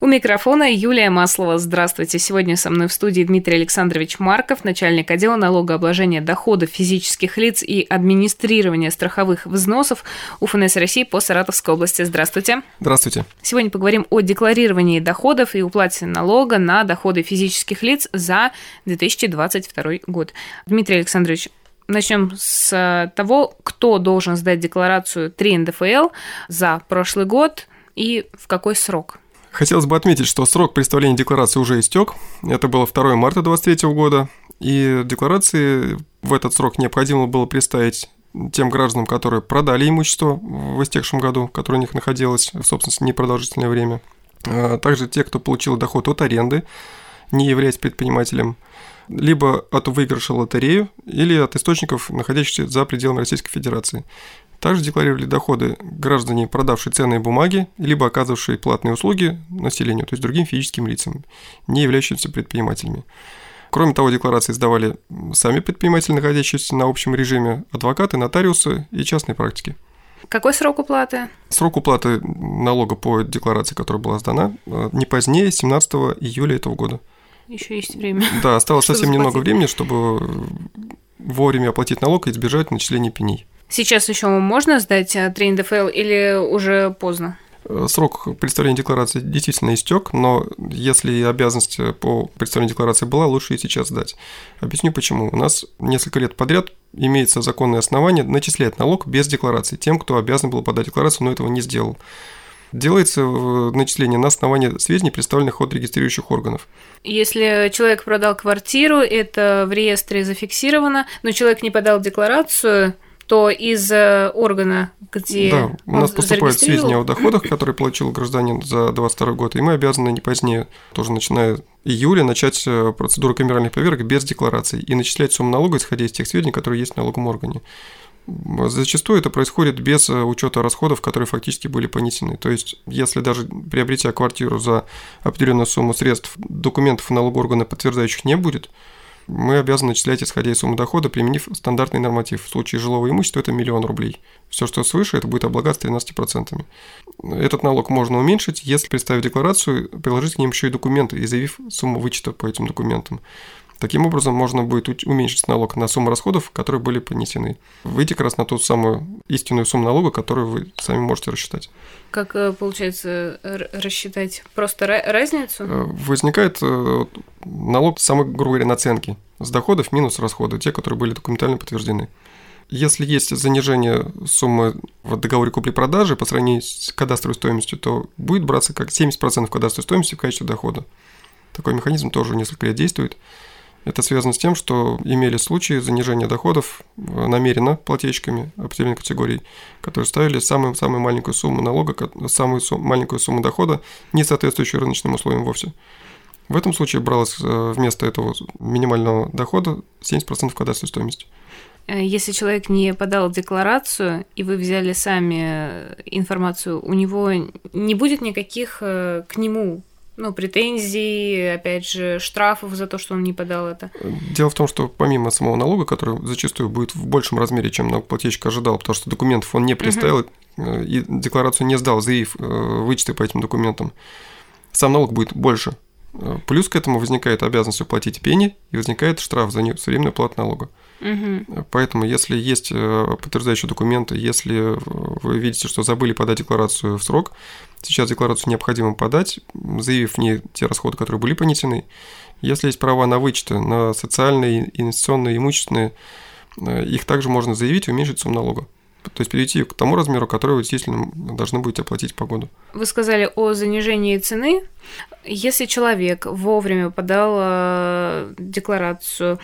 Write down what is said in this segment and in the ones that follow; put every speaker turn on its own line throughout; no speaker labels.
У микрофона Юлия Маслова. Здравствуйте. Сегодня со мной в студии Дмитрий Александрович Марков, начальник отдела налогообложения доходов физических лиц и администрирования страховых взносов УФНС России по Саратовской области. Здравствуйте.
Здравствуйте.
Сегодня поговорим о декларировании доходов и уплате налога на доходы физических лиц за 2022 год. Дмитрий Александрович, Начнем с того, кто должен сдать декларацию 3 НДФЛ за прошлый год и в какой срок.
Хотелось бы отметить, что срок представления декларации уже истек. Это было 2 марта 2023 года. И декларации в этот срок необходимо было представить тем гражданам, которые продали имущество в истекшем году, которое у них находилось в собственности непродолжительное время. А также те, кто получил доход от аренды, не являясь предпринимателем, либо от выигрыша лотерею или от источников, находящихся за пределами Российской Федерации. Также декларировали доходы граждане, продавшие ценные бумаги, либо оказывавшие платные услуги населению, то есть другим физическим лицам, не являющимся предпринимателями. Кроме того, декларации сдавали сами предприниматели, находящиеся на общем режиме, адвокаты, нотариусы и частные практики.
Какой срок уплаты?
Срок уплаты налога по декларации, которая была сдана, не позднее 17 июля этого года.
Еще есть время.
Да, осталось совсем немного времени, чтобы вовремя оплатить налог и избежать начисления пеней.
Сейчас еще можно сдать 3 э, НДФЛ или уже поздно?
Э, срок представления декларации действительно истек, но если обязанность по представлению декларации была, лучше и сейчас сдать. Объясню почему. У нас несколько лет подряд имеется законное основание начислять налог без декларации тем, кто обязан был подать декларацию, но этого не сделал. Делается э, начисление на основании сведений, представленных от регистрирующих органов.
Если человек продал квартиру, это в реестре зафиксировано, но человек не подал декларацию, то из э, органа, где
Да, у нас поступают сведения о доходах, которые получил гражданин за 2022 год, и мы обязаны не позднее, тоже начиная июля, начать э, процедуру камеральных проверок без деклараций и начислять сумму налога, исходя из тех сведений, которые есть в налоговом органе. Зачастую это происходит без э, учета расходов, которые фактически были понесены. То есть, если даже приобретя квартиру за определенную сумму средств, документов налогового органа подтверждающих не будет, мы обязаны начислять, исходя из суммы дохода, применив стандартный норматив. В случае жилого имущества это миллион рублей. Все, что свыше, это будет облага с 13%. Этот налог можно уменьшить, если представив декларацию, приложить к ним еще и документы и заявив сумму вычета по этим документам. Таким образом, можно будет уменьшить налог на сумму расходов, которые были понесены. Выйти как раз на ту самую истинную сумму налога, которую вы сами можете рассчитать.
Как э, получается рассчитать просто разницу? Э,
возникает э, налог самой, грубо говоря, наценки с доходов минус расходы, те, которые были документально подтверждены. Если есть занижение суммы в договоре купли-продажи по сравнению с кадастровой стоимостью, то будет браться как 70% кадастровой стоимости в качестве дохода. Такой механизм тоже несколько лет действует. Это связано с тем, что имели случаи занижения доходов э, намеренно плательщиками определенной категории, которые ставили самую-самую маленькую сумму налога, самую сум, маленькую сумму дохода, не соответствующую рыночным условиям вовсе. В этом случае бралось э, вместо этого минимального дохода 70% кадастровой стоимости.
Э, если человек не подал декларацию, и вы взяли сами информацию, у него не будет никаких к нему ну, претензий, опять же, штрафов за то, что он не подал это.
Дело в том, что помимо самого налога, который зачастую будет в большем размере, чем налогоплательщик ожидал, потому что документов он не представил uh-huh. и декларацию не сдал, заявив э, вычеты по этим документам, сам налог будет больше. Э, плюс к этому возникает обязанность уплатить пени и возникает штраф за несвоевременную плату налога. Угу. Поэтому, если есть подтверждающие документы, если вы видите, что забыли подать декларацию в срок, Сейчас декларацию необходимо подать, заявив в ней те расходы, которые были понесены. Если есть права на вычеты, на социальные, инвестиционные, имущественные, э, их также можно заявить и уменьшить сумму налога. То есть перейти к тому размеру, который вы действительно должны будете оплатить по году.
Вы сказали о занижении цены. Если человек вовремя подал э, декларацию,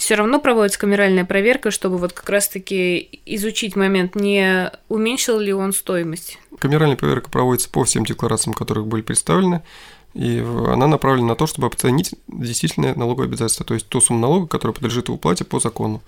все равно проводится камеральная проверка, чтобы вот как раз-таки изучить момент, не уменьшил ли он стоимость.
Камеральная проверка проводится по всем декларациям, которые были представлены, и она направлена на то, чтобы оценить действительное налоговое обязательство, то есть ту сумму налога, которая подлежит уплате по закону.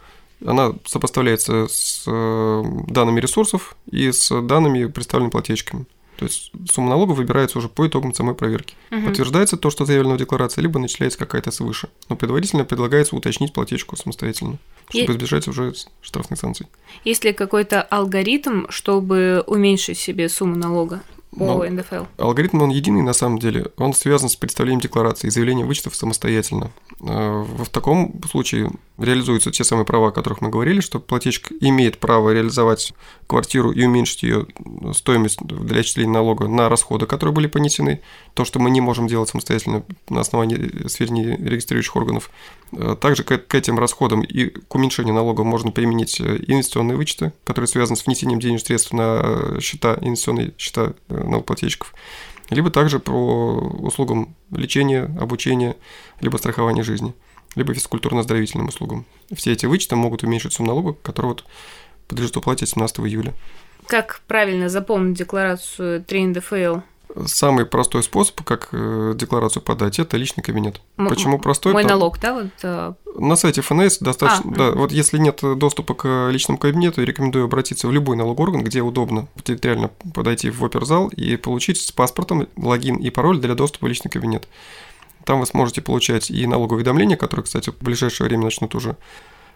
Она сопоставляется с э, данными ресурсов и с данными представленными плательщиками. То есть сумма налога выбирается уже по итогам самой проверки. Угу. Подтверждается то, что заявлено в декларации, либо начисляется какая-то свыше. Но предварительно предлагается уточнить платежку самостоятельно, чтобы И... избежать уже штрафных санкций.
Есть ли какой-то алгоритм, чтобы уменьшить себе сумму налога? По НДФЛ?
Алгоритм, он единый на самом деле. Он связан с представлением декларации и заявлением вычетов самостоятельно. Э, в таком случае реализуются те самые права, о которых мы говорили, что плательщик имеет право реализовать квартиру и уменьшить ее стоимость для отчисления налога на расходы, которые были понесены. То, что мы не можем делать самостоятельно на основании сведений регистрирующих органов. Э, также к этим расходам и к уменьшению налога можно применить э, инвестиционные вычеты, которые связаны с внесением денежных средств на счета, инвестиционные счета налогоплательщиков либо также по услугам лечения, обучения, либо страхования жизни, либо физкультурно-оздоровительным услугам. Все эти вычеты могут уменьшить сумму налога, который вот подлежит уплате 17 июля.
Как правильно запомнить декларацию 3 НДФЛ?
Самый простой способ, как э, декларацию подать, это личный кабинет. М- Почему простой?
Мой там... налог, да? Вот, э...
На сайте ФНС достаточно. А, да, угу. вот если нет доступа к личному кабинету, рекомендую обратиться в любой налогоорган, где удобно территориально подойти в оперзал и получить с паспортом логин и пароль для доступа в личный кабинет. Там вы сможете получать и налоговые уведомления, которые, кстати, в ближайшее время начнут уже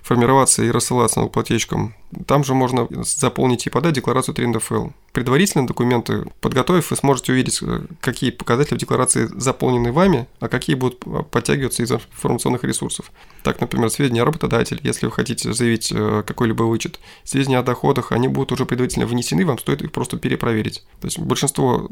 формироваться и рассылаться налогоплательщикам. Там же можно заполнить и подать декларацию 3 НДФЛ. Предварительные документы подготовив, вы сможете увидеть, э, какие показатели в декларации заполнены вами, а какие будут подтягиваться из информационных ресурсов. Так, например, сведения о работодателе, если вы хотите заявить э, какой-либо вычет. Сведения о доходах, они будут уже предварительно внесены, вам стоит их просто перепроверить. То есть большинство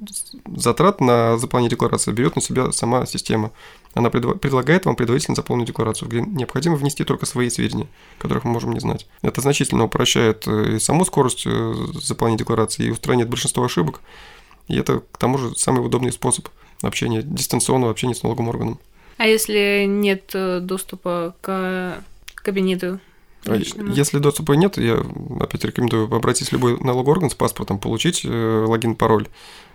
затрат на заполнение декларации берет на себя сама система. Она предлагает вам предварительно заполнить декларацию, где необходимо внести только свои сведения, которых мы можем не знать. Это значительно упрощает э, и саму скорость заполнения декларации, и устраняет большинство ошибок. И это, к тому же, самый удобный способ общения, дистанционного общения с налоговым органом.
А если нет э, доступа к кабинету
а Личному. Если доступа нет, я опять рекомендую обратиться в любой налоговый орган с паспортом, получить логин-пароль.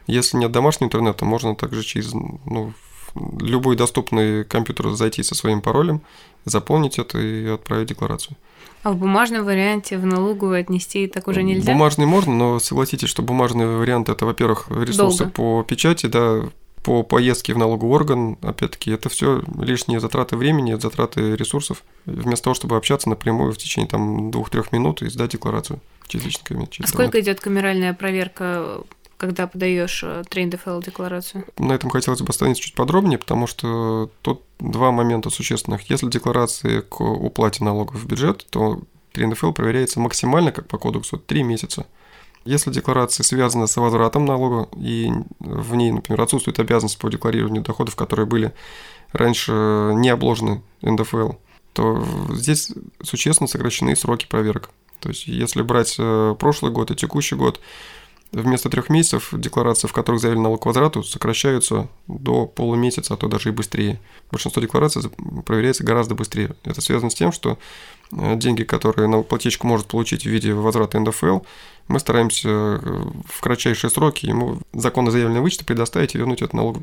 Если нет домашнего интернета, можно также через ну, любой доступный компьютер зайти со своим паролем, заполнить это и отправить декларацию.
А в бумажном варианте в налоговую отнести так уже нельзя?
Бумажный можно, но согласитесь, что бумажный вариант это, во-первых, ресурсы Долго. по печати, да, по поездке в налоговый орган, опять-таки, это все лишние затраты времени, затраты ресурсов, вместо того, чтобы общаться напрямую в течение там двух-трех минут и сдать декларацию кабинет.
а сколько идет камеральная проверка когда подаешь э, трейн ДФЛ декларацию?
На этом хотелось бы остановиться чуть подробнее, потому что тут два момента существенных. Если декларации к уплате налогов в бюджет, то трейн ДФЛ проверяется максимально, как по кодексу, 3 месяца. Если декларация связана с возвратом налога, и в ней, например, отсутствует обязанность по декларированию доходов, которые были раньше не обложены НДФЛ, то здесь существенно сокращены сроки проверок. То есть, если брать э, прошлый год и текущий год, Вместо трех месяцев декларации, в которых заявлен налог к возврату, сокращаются до полумесяца, а то даже и быстрее. Большинство деклараций проверяется гораздо быстрее. Это связано с тем, что э, деньги, которые налогоплательщик может получить в виде возврата НДФЛ, мы стараемся э, в кратчайшие сроки ему законно заявленный вычет предоставить и вернуть этот налог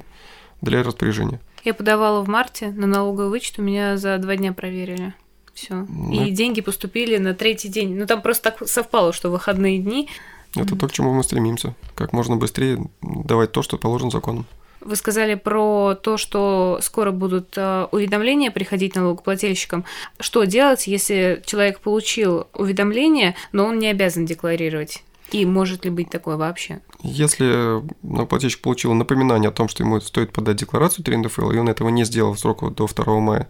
для распоряжения.
Я подавала в марте на налоговый вычет, у меня за два дня проверили. Все. Ну, и деньги поступили на третий день. Ну, там просто так совпало, что выходные дни.
Это то, к чему мы стремимся. Как можно быстрее давать то, что положено законом.
Вы сказали про то, что скоро будут э, уведомления приходить налогоплательщикам. Что делать, если человек получил уведомление, но он не обязан декларировать? И может ли быть такое вообще?
Если налогоплательщик получил напоминание о том, что ему стоит подать декларацию 3 НДФЛ, и он этого не сделал в срок до 2 мая,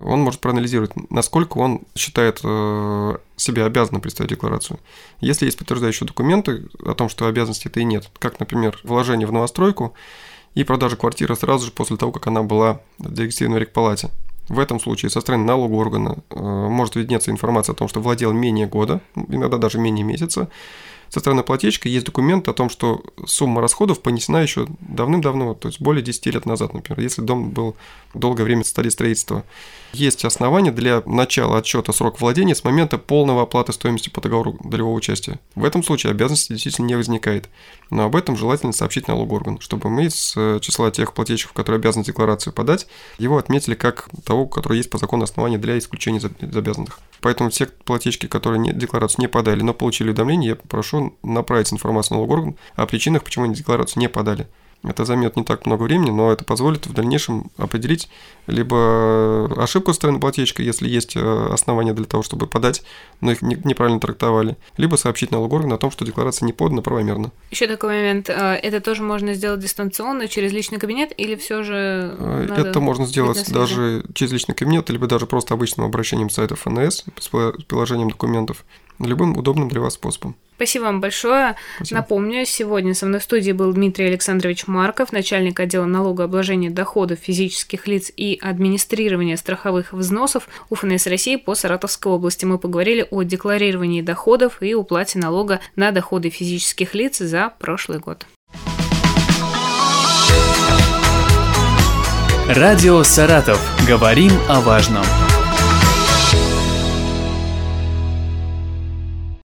он может проанализировать, насколько он считает э, себя обязанным представить декларацию. Если есть подтверждающие документы о том, что обязанности это и нет, как, например, вложение в новостройку и продажа квартиры сразу же после того, как она была зарегистрирована в рекпалате. В этом случае со стороны налогового органа э, может виднеться информация о том, что владел менее года, иногда даже менее месяца, со стороны плательщика есть документ о том, что сумма расходов понесена еще давным-давно, то есть более 10 лет назад, например, если дом был долгое время в стадии строительства. Есть основания для начала отсчета срока владения с момента полного оплаты стоимости по договору долевого участия. В этом случае обязанности действительно не возникает. Но об этом желательно сообщить налоговый орган, чтобы мы из э, числа тех плательщиков, которые обязаны декларацию подать, его отметили как того, который есть по закону основания для исключения из обязанных. Поэтому все плательщики, которые не, декларацию не подали, но получили уведомление, я прошу направить информацию на налогоорган о причинах, почему они декларацию не подали. Это займет не так много времени, но это позволит в дальнейшем определить либо ошибку стороны плательщика, если есть э, основания для того, чтобы подать, но их неправильно трактовали, либо сообщить налогоорган о том, что декларация не подана правомерно.
Еще такой момент. Э, это тоже можно сделать дистанционно через личный кабинет или все же
э, Это можно сделать даже через личный кабинет, либо даже просто обычным обращением сайта ФНС с приложением документов любым удобным для вас способом.
Спасибо вам большое. Спасибо. Напомню, сегодня со мной в студии был Дмитрий Александрович Марков, начальник отдела налогообложения доходов физических лиц и администрирования страховых взносов УФНС России по Саратовской области. Мы поговорили о декларировании доходов и уплате налога на доходы физических лиц за прошлый год.
Радио «Саратов». Говорим о важном.